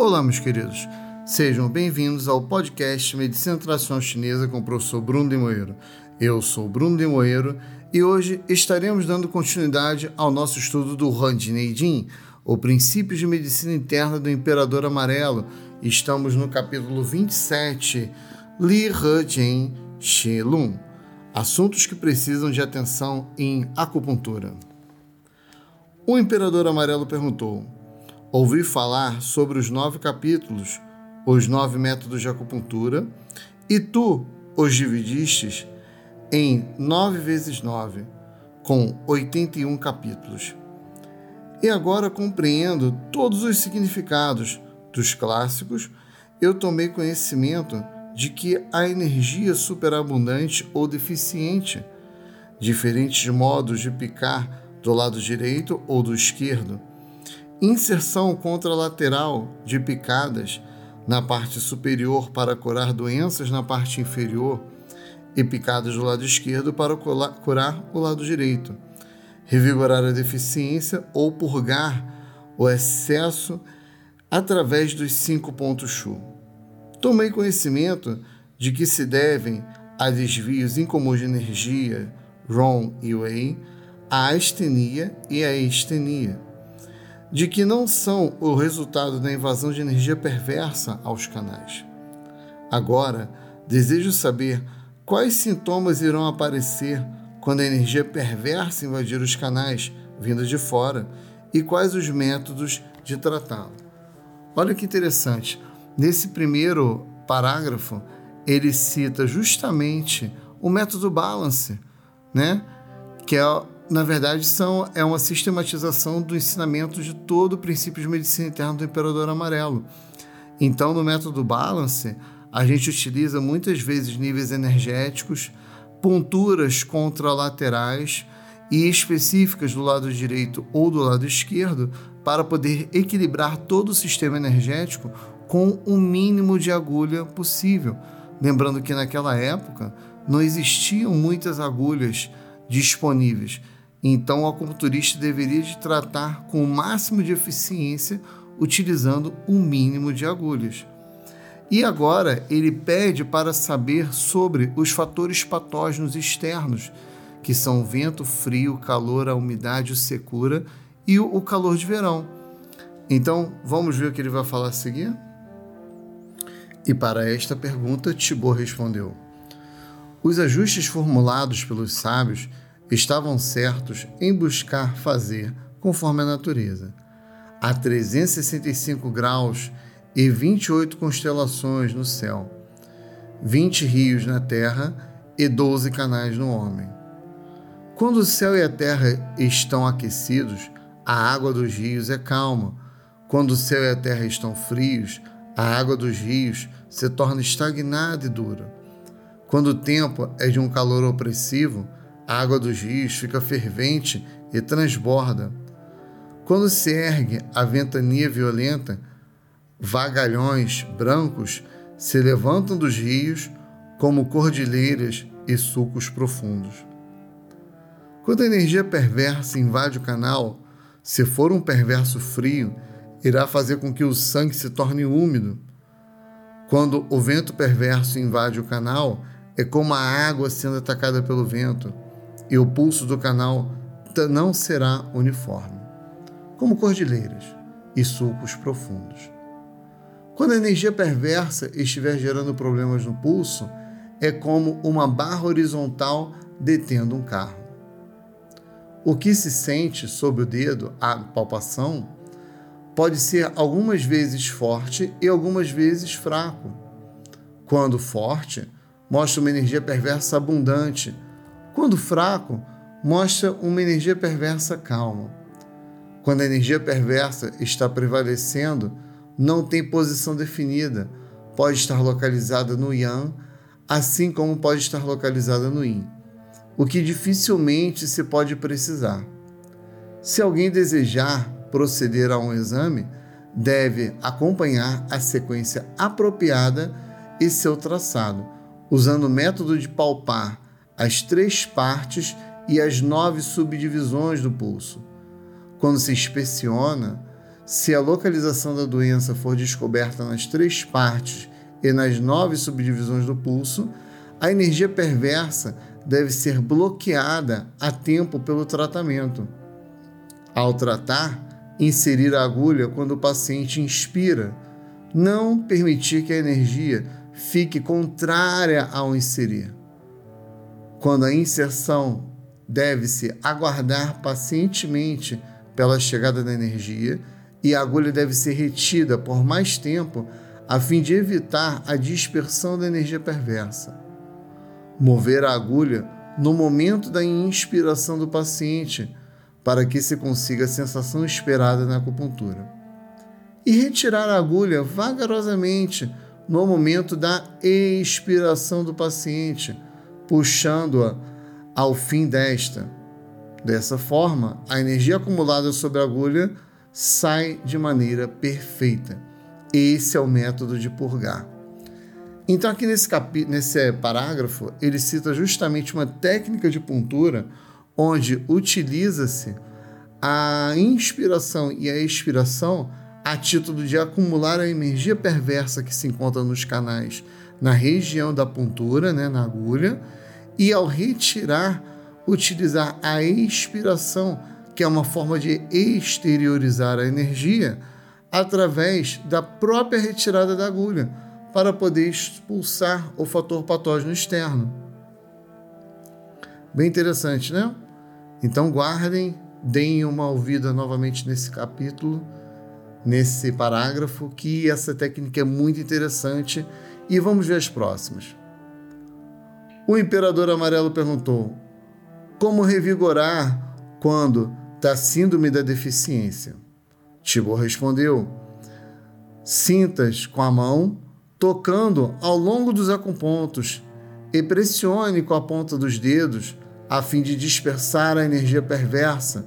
Olá, meus queridos. Sejam bem-vindos ao podcast Medicina Tradicional Chinesa com o professor Bruno de Moeiro. Eu sou Bruno de Moeiro e hoje estaremos dando continuidade ao nosso estudo do Han Neijin, o princípio de medicina interna do Imperador Amarelo. Estamos no capítulo 27, Li He Jian Shi Lun, assuntos que precisam de atenção em acupuntura. O Imperador Amarelo perguntou: Ouvi falar sobre os nove capítulos, os nove métodos de acupuntura, e tu os dividistes em nove vezes nove, com 81 capítulos. E agora compreendo todos os significados dos clássicos, eu tomei conhecimento de que a energia superabundante ou deficiente, diferentes modos de picar do lado direito ou do esquerdo, inserção contralateral de picadas na parte superior para curar doenças na parte inferior e picadas do lado esquerdo para curar o lado direito, revigorar a deficiência ou purgar o excesso através dos cinco pontos Shu. Tomei conhecimento de que se devem a desvios incomuns de energia, ROM e Wei, a astenia e a estenia de que não são o resultado da invasão de energia perversa aos canais. Agora, desejo saber quais sintomas irão aparecer quando a energia perversa invadir os canais vinda de fora e quais os métodos de tratá-la. Olha que interessante. Nesse primeiro parágrafo, ele cita justamente o método balance, né? Que é na verdade, são, é uma sistematização do ensinamento de todo o princípio de medicina interna do Imperador Amarelo. Então, no método Balance, a gente utiliza muitas vezes níveis energéticos, ponturas contralaterais e específicas do lado direito ou do lado esquerdo para poder equilibrar todo o sistema energético com o mínimo de agulha possível. Lembrando que naquela época não existiam muitas agulhas disponíveis. Então, o acupunturista deveria de tratar com o máximo de eficiência utilizando o mínimo de agulhas. E agora ele pede para saber sobre os fatores patógenos externos, que são o vento, frio, calor, a umidade, o secura e o calor de verão. Então, vamos ver o que ele vai falar a seguir? E para esta pergunta, Tibor respondeu: Os ajustes formulados pelos sábios estavam certos em buscar fazer conforme a natureza. Há 365 graus e 28 constelações no céu, 20 rios na terra e 12 canais no homem. Quando o céu e a terra estão aquecidos, a água dos rios é calma. Quando o céu e a terra estão frios, a água dos rios se torna estagnada e dura. Quando o tempo é de um calor opressivo, a água dos rios fica fervente e transborda. Quando se ergue a ventania violenta, vagalhões brancos se levantam dos rios como cordilheiras e sulcos profundos. Quando a energia perversa invade o canal, se for um perverso frio, irá fazer com que o sangue se torne úmido. Quando o vento perverso invade o canal, é como a água sendo atacada pelo vento e o pulso do canal não será uniforme, como cordilheiras e sulcos profundos. Quando a energia perversa estiver gerando problemas no pulso, é como uma barra horizontal detendo um carro. O que se sente sob o dedo, a palpação, pode ser algumas vezes forte e algumas vezes fraco. Quando forte, mostra uma energia perversa abundante, quando fraco, mostra uma energia perversa calma. Quando a energia perversa está prevalecendo, não tem posição definida, pode estar localizada no Yang, assim como pode estar localizada no Yin, o que dificilmente se pode precisar. Se alguém desejar proceder a um exame, deve acompanhar a sequência apropriada e seu traçado, usando o método de palpar as três partes e as nove subdivisões do pulso. Quando se inspeciona, se a localização da doença for descoberta nas três partes e nas nove subdivisões do pulso, a energia perversa deve ser bloqueada a tempo pelo tratamento. Ao tratar, inserir a agulha quando o paciente inspira, não permitir que a energia fique contrária ao inserir. Quando a inserção deve-se aguardar pacientemente pela chegada da energia e a agulha deve ser retida por mais tempo a fim de evitar a dispersão da energia perversa. Mover a agulha no momento da inspiração do paciente para que se consiga a sensação esperada na acupuntura. E retirar a agulha vagarosamente no momento da expiração do paciente, puxando-a ao fim desta. Dessa forma, a energia acumulada sobre a agulha sai de maneira perfeita. Esse é o método de purgar. Então, aqui nesse, capi nesse parágrafo, ele cita justamente uma técnica de puntura onde utiliza-se a inspiração e a expiração a título de acumular a energia perversa que se encontra nos canais na região da puntura, né, na agulha, e ao retirar, utilizar a expiração que é uma forma de exteriorizar a energia através da própria retirada da agulha, para poder expulsar o fator patógeno externo. Bem interessante, né? Então guardem, deem uma ouvida novamente nesse capítulo, nesse parágrafo, que essa técnica é muito interessante e vamos ver as próximas. O imperador amarelo perguntou: Como revigorar quando da síndrome da deficiência? Tibor respondeu: Sintas com a mão, tocando ao longo dos acupontos, e pressione com a ponta dos dedos a fim de dispersar a energia perversa,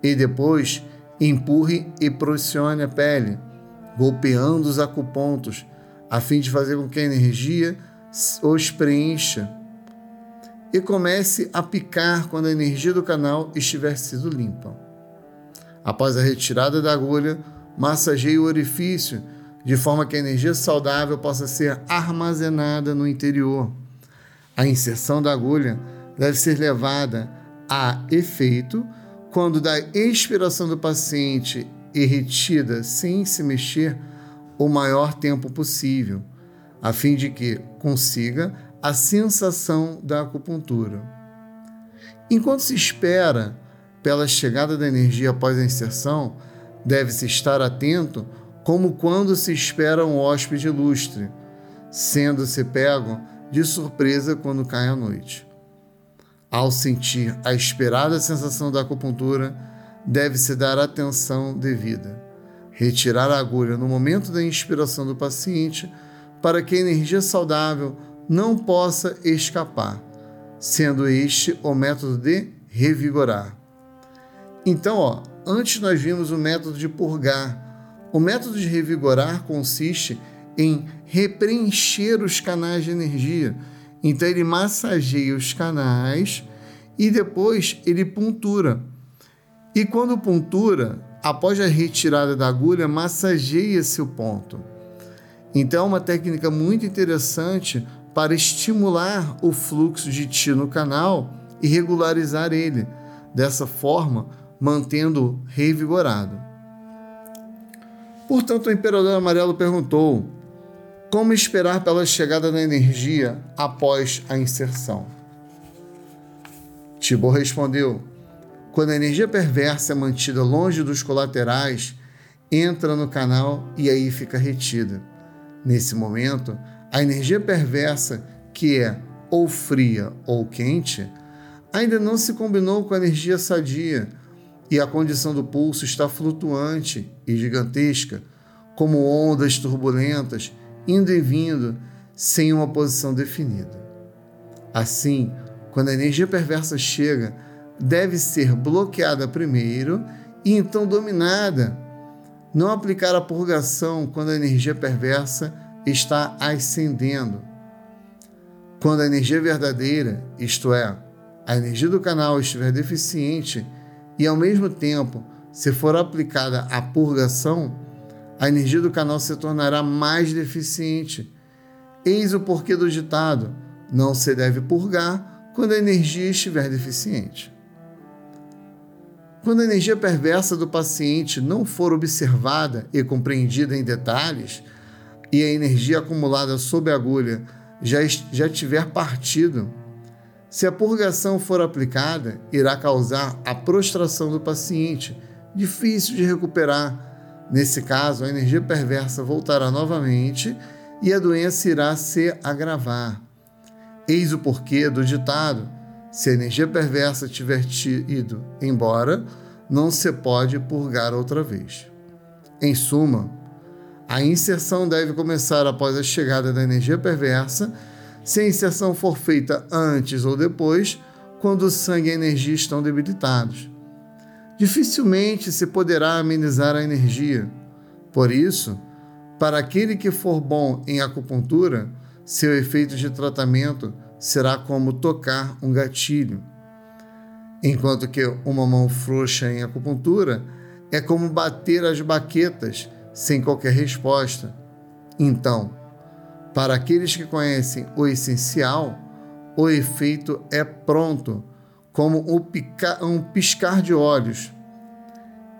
e depois empurre e pressione a pele, golpeando os acupontos, a fim de fazer com que a energia os preencha e comece a picar quando a energia do canal estiver sido limpa. Após a retirada da agulha, massageie o orifício de forma que a energia saudável possa ser armazenada no interior. A inserção da agulha deve ser levada a efeito quando da expiração do paciente e retida sem se mexer o maior tempo possível, a fim de que consiga a sensação da acupuntura. Enquanto se espera pela chegada da energia após a inserção, deve-se estar atento como quando se espera um hóspede ilustre, sendo-se pego de surpresa quando cai a noite. Ao sentir a esperada sensação da acupuntura, deve-se dar atenção devida. Retirar a agulha no momento da inspiração do paciente para que a energia saudável não possa escapar, sendo este o método de revigorar. Então, ó, antes nós vimos o método de purgar. O método de revigorar consiste em repreencher os canais de energia. Então ele massageia os canais e depois ele puntura. E quando puntura, após a retirada da agulha, massageia-se o ponto. Então é uma técnica muito interessante para estimular o fluxo de Ti no canal e regularizar ele, dessa forma mantendo revigorado. Portanto, o imperador amarelo perguntou: como esperar pela chegada da energia após a inserção? Tibor respondeu: quando a energia perversa é mantida longe dos colaterais, entra no canal e aí fica retida. Nesse momento, a energia perversa, que é ou fria ou quente, ainda não se combinou com a energia sadia e a condição do pulso está flutuante e gigantesca, como ondas turbulentas, indo e vindo, sem uma posição definida. Assim, quando a energia perversa chega, deve ser bloqueada primeiro e então dominada. Não aplicar a purgação quando a energia perversa está ascendendo. Quando a energia verdadeira, isto é, a energia do canal estiver deficiente e ao mesmo tempo se for aplicada a purgação, a energia do canal se tornará mais deficiente. Eis o porquê do ditado: não se deve purgar quando a energia estiver deficiente. Quando a energia perversa do paciente não for observada e compreendida em detalhes, e a energia acumulada sob a agulha já, já tiver partido, se a purgação for aplicada, irá causar a prostração do paciente, difícil de recuperar. Nesse caso, a energia perversa voltará novamente e a doença irá se agravar. Eis o porquê do ditado: se a energia perversa tiver ido embora, não se pode purgar outra vez. Em suma, a inserção deve começar após a chegada da energia perversa, se a inserção for feita antes ou depois, quando o sangue e a energia estão debilitados. Dificilmente se poderá amenizar a energia. Por isso, para aquele que for bom em acupuntura, seu efeito de tratamento será como tocar um gatilho, enquanto que uma mão frouxa em acupuntura é como bater as baquetas sem qualquer resposta. Então, para aqueles que conhecem o essencial, o efeito é pronto, como um piscar de olhos.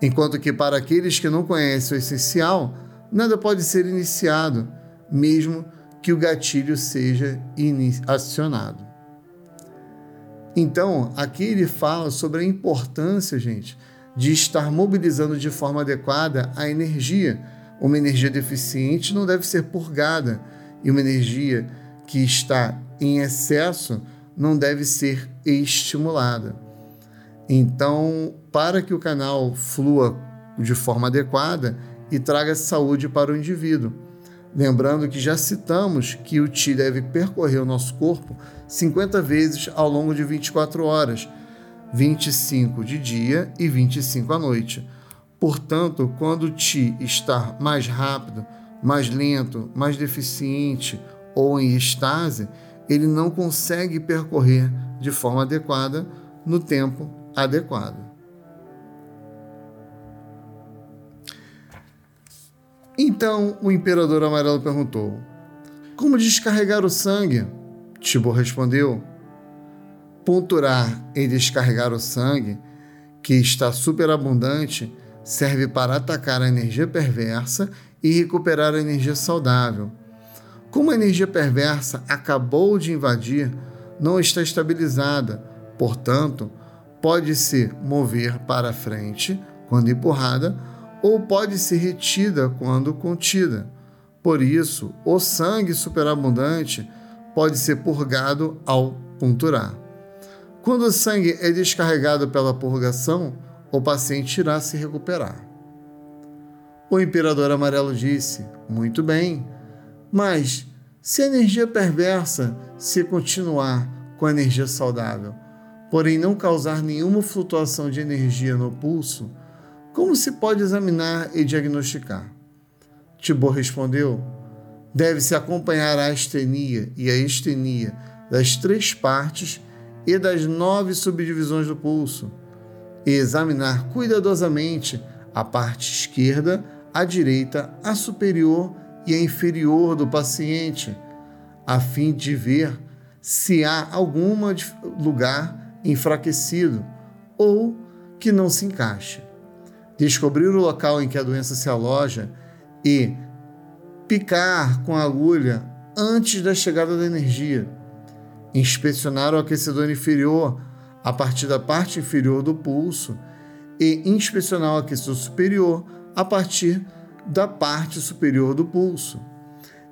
Enquanto que para aqueles que não conhecem o essencial, nada pode ser iniciado, mesmo que o gatilho seja acionado. Então, aqui ele fala sobre a importância, gente, de estar mobilizando de forma adequada a energia. Uma energia deficiente não deve ser purgada, e uma energia que está em excesso não deve ser estimulada. Então, para que o canal flua de forma adequada e traga saúde para o indivíduo. Lembrando que já citamos que o Ti deve percorrer o nosso corpo 50 vezes ao longo de 24 horas, 25 de dia e 25 à noite. Portanto, quando o Ti está mais rápido, mais lento, mais deficiente ou em estase, ele não consegue percorrer de forma adequada no tempo adequado. Então o imperador amarelo perguntou: Como descarregar o sangue? Tibor respondeu: Ponturar e descarregar o sangue, que está superabundante, serve para atacar a energia perversa e recuperar a energia saudável. Como a energia perversa acabou de invadir, não está estabilizada, portanto, pode se mover para frente quando empurrada ou pode ser retida quando contida. Por isso, o sangue superabundante pode ser purgado ao punturar. Quando o sangue é descarregado pela purgação, o paciente irá se recuperar. O imperador amarelo disse: Muito bem, mas se a energia perversa se continuar com a energia saudável, porém não causar nenhuma flutuação de energia no pulso, como se pode examinar e diagnosticar? Tibor respondeu: deve-se acompanhar a astenia e a estenia das três partes e das nove subdivisões do pulso, e examinar cuidadosamente a parte esquerda, a direita, a superior e a inferior do paciente, a fim de ver se há algum lugar enfraquecido ou que não se encaixe descobrir o local em que a doença se aloja e picar com a agulha antes da chegada da energia. Inspecionar o aquecedor inferior a partir da parte inferior do pulso e inspecionar o aquecedor superior a partir da parte superior do pulso.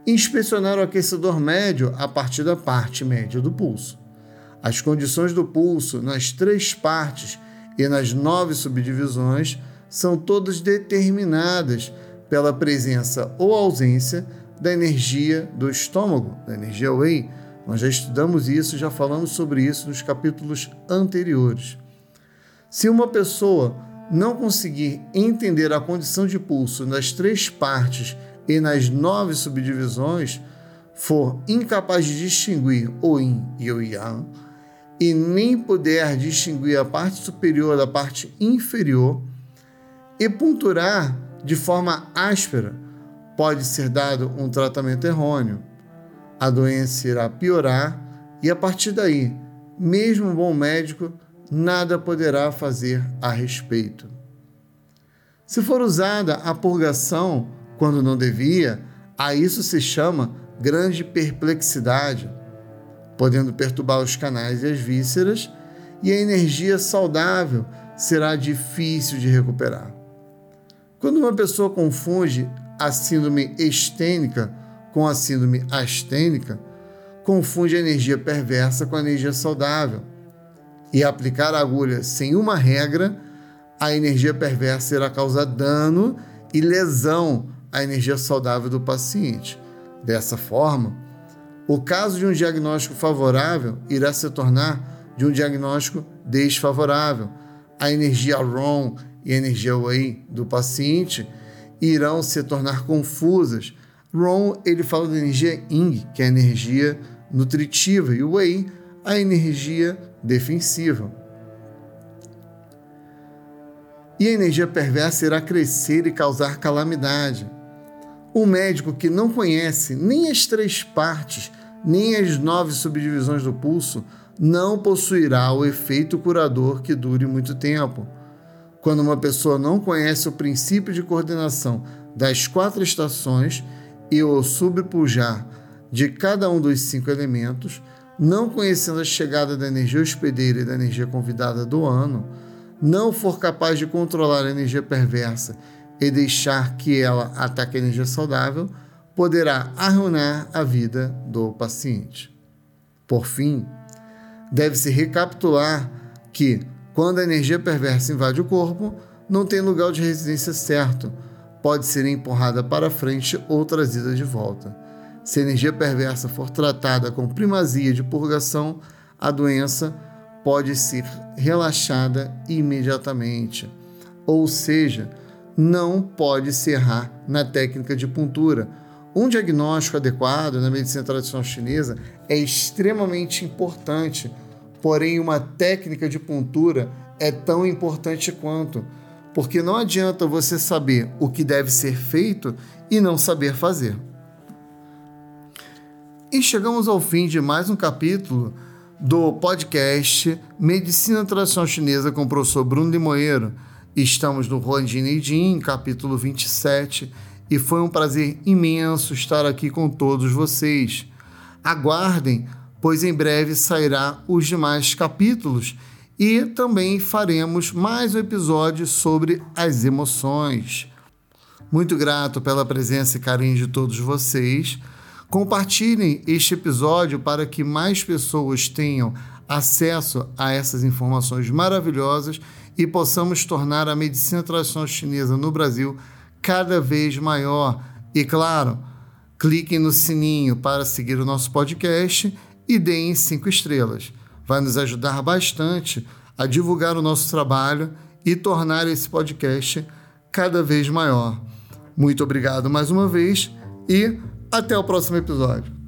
Inspecionar o aquecedor médio a partir da parte média do pulso. As condições do pulso nas três partes e nas nove subdivisões são todas determinadas pela presença ou ausência da energia do estômago, da energia Wei. Nós já estudamos isso, já falamos sobre isso nos capítulos anteriores. Se uma pessoa não conseguir entender a condição de pulso nas três partes e nas nove subdivisões, for incapaz de distinguir o Yin e o Yang, e nem puder distinguir a parte superior da parte inferior, e punturar de forma áspera pode ser dado um tratamento errôneo. A doença irá piorar e a partir daí, mesmo um bom médico nada poderá fazer a respeito. Se for usada a purgação quando não devia, a isso se chama grande perplexidade, podendo perturbar os canais e as vísceras, e a energia saudável será difícil de recuperar. Quando uma pessoa confunde a síndrome estênica com a síndrome astênica, confunde a energia perversa com a energia saudável. E aplicar a agulha sem uma regra, a energia perversa irá causar dano e lesão à energia saudável do paciente. Dessa forma, o caso de um diagnóstico favorável irá se tornar de um diagnóstico desfavorável. A energia ROM e a energia Wei do paciente irão se tornar confusas. ROM ele fala da energia Ing, que é a energia nutritiva, e o Wei, a energia defensiva. E a energia perversa irá crescer e causar calamidade. Um médico que não conhece nem as três partes, nem as nove subdivisões do pulso, não possuirá o efeito curador que dure muito tempo. Quando uma pessoa não conhece o princípio de coordenação das quatro estações e o subpujar de cada um dos cinco elementos, não conhecendo a chegada da energia hospedeira e da energia convidada do ano, não for capaz de controlar a energia perversa e deixar que ela ataque a energia saudável, poderá arruinar a vida do paciente. Por fim, deve-se recapitular que, quando a energia perversa invade o corpo, não tem lugar de residência certo, pode ser empurrada para frente ou trazida de volta. Se a energia perversa for tratada com primazia de purgação, a doença pode ser relaxada imediatamente. Ou seja, não pode se errar na técnica de puntura. Um diagnóstico adequado na medicina tradicional chinesa é extremamente importante, porém, uma técnica de puntura é tão importante quanto, porque não adianta você saber o que deve ser feito e não saber fazer. E chegamos ao fim de mais um capítulo do podcast Medicina Tradicional Chinesa com o professor Bruno de Moeiro. Estamos no Huanjin Jin, capítulo 27, e foi um prazer imenso estar aqui com todos vocês. Aguardem, pois em breve sairá os demais capítulos e também faremos mais um episódio sobre as emoções. Muito grato pela presença e carinho de todos vocês. Compartilhem este episódio para que mais pessoas tenham acesso a essas informações maravilhosas e possamos tornar a medicina tradicional chinesa no Brasil cada vez maior. E claro, cliquem no sininho para seguir o nosso podcast e deem cinco estrelas. Vai nos ajudar bastante a divulgar o nosso trabalho e tornar esse podcast cada vez maior. Muito obrigado mais uma vez e até o próximo episódio.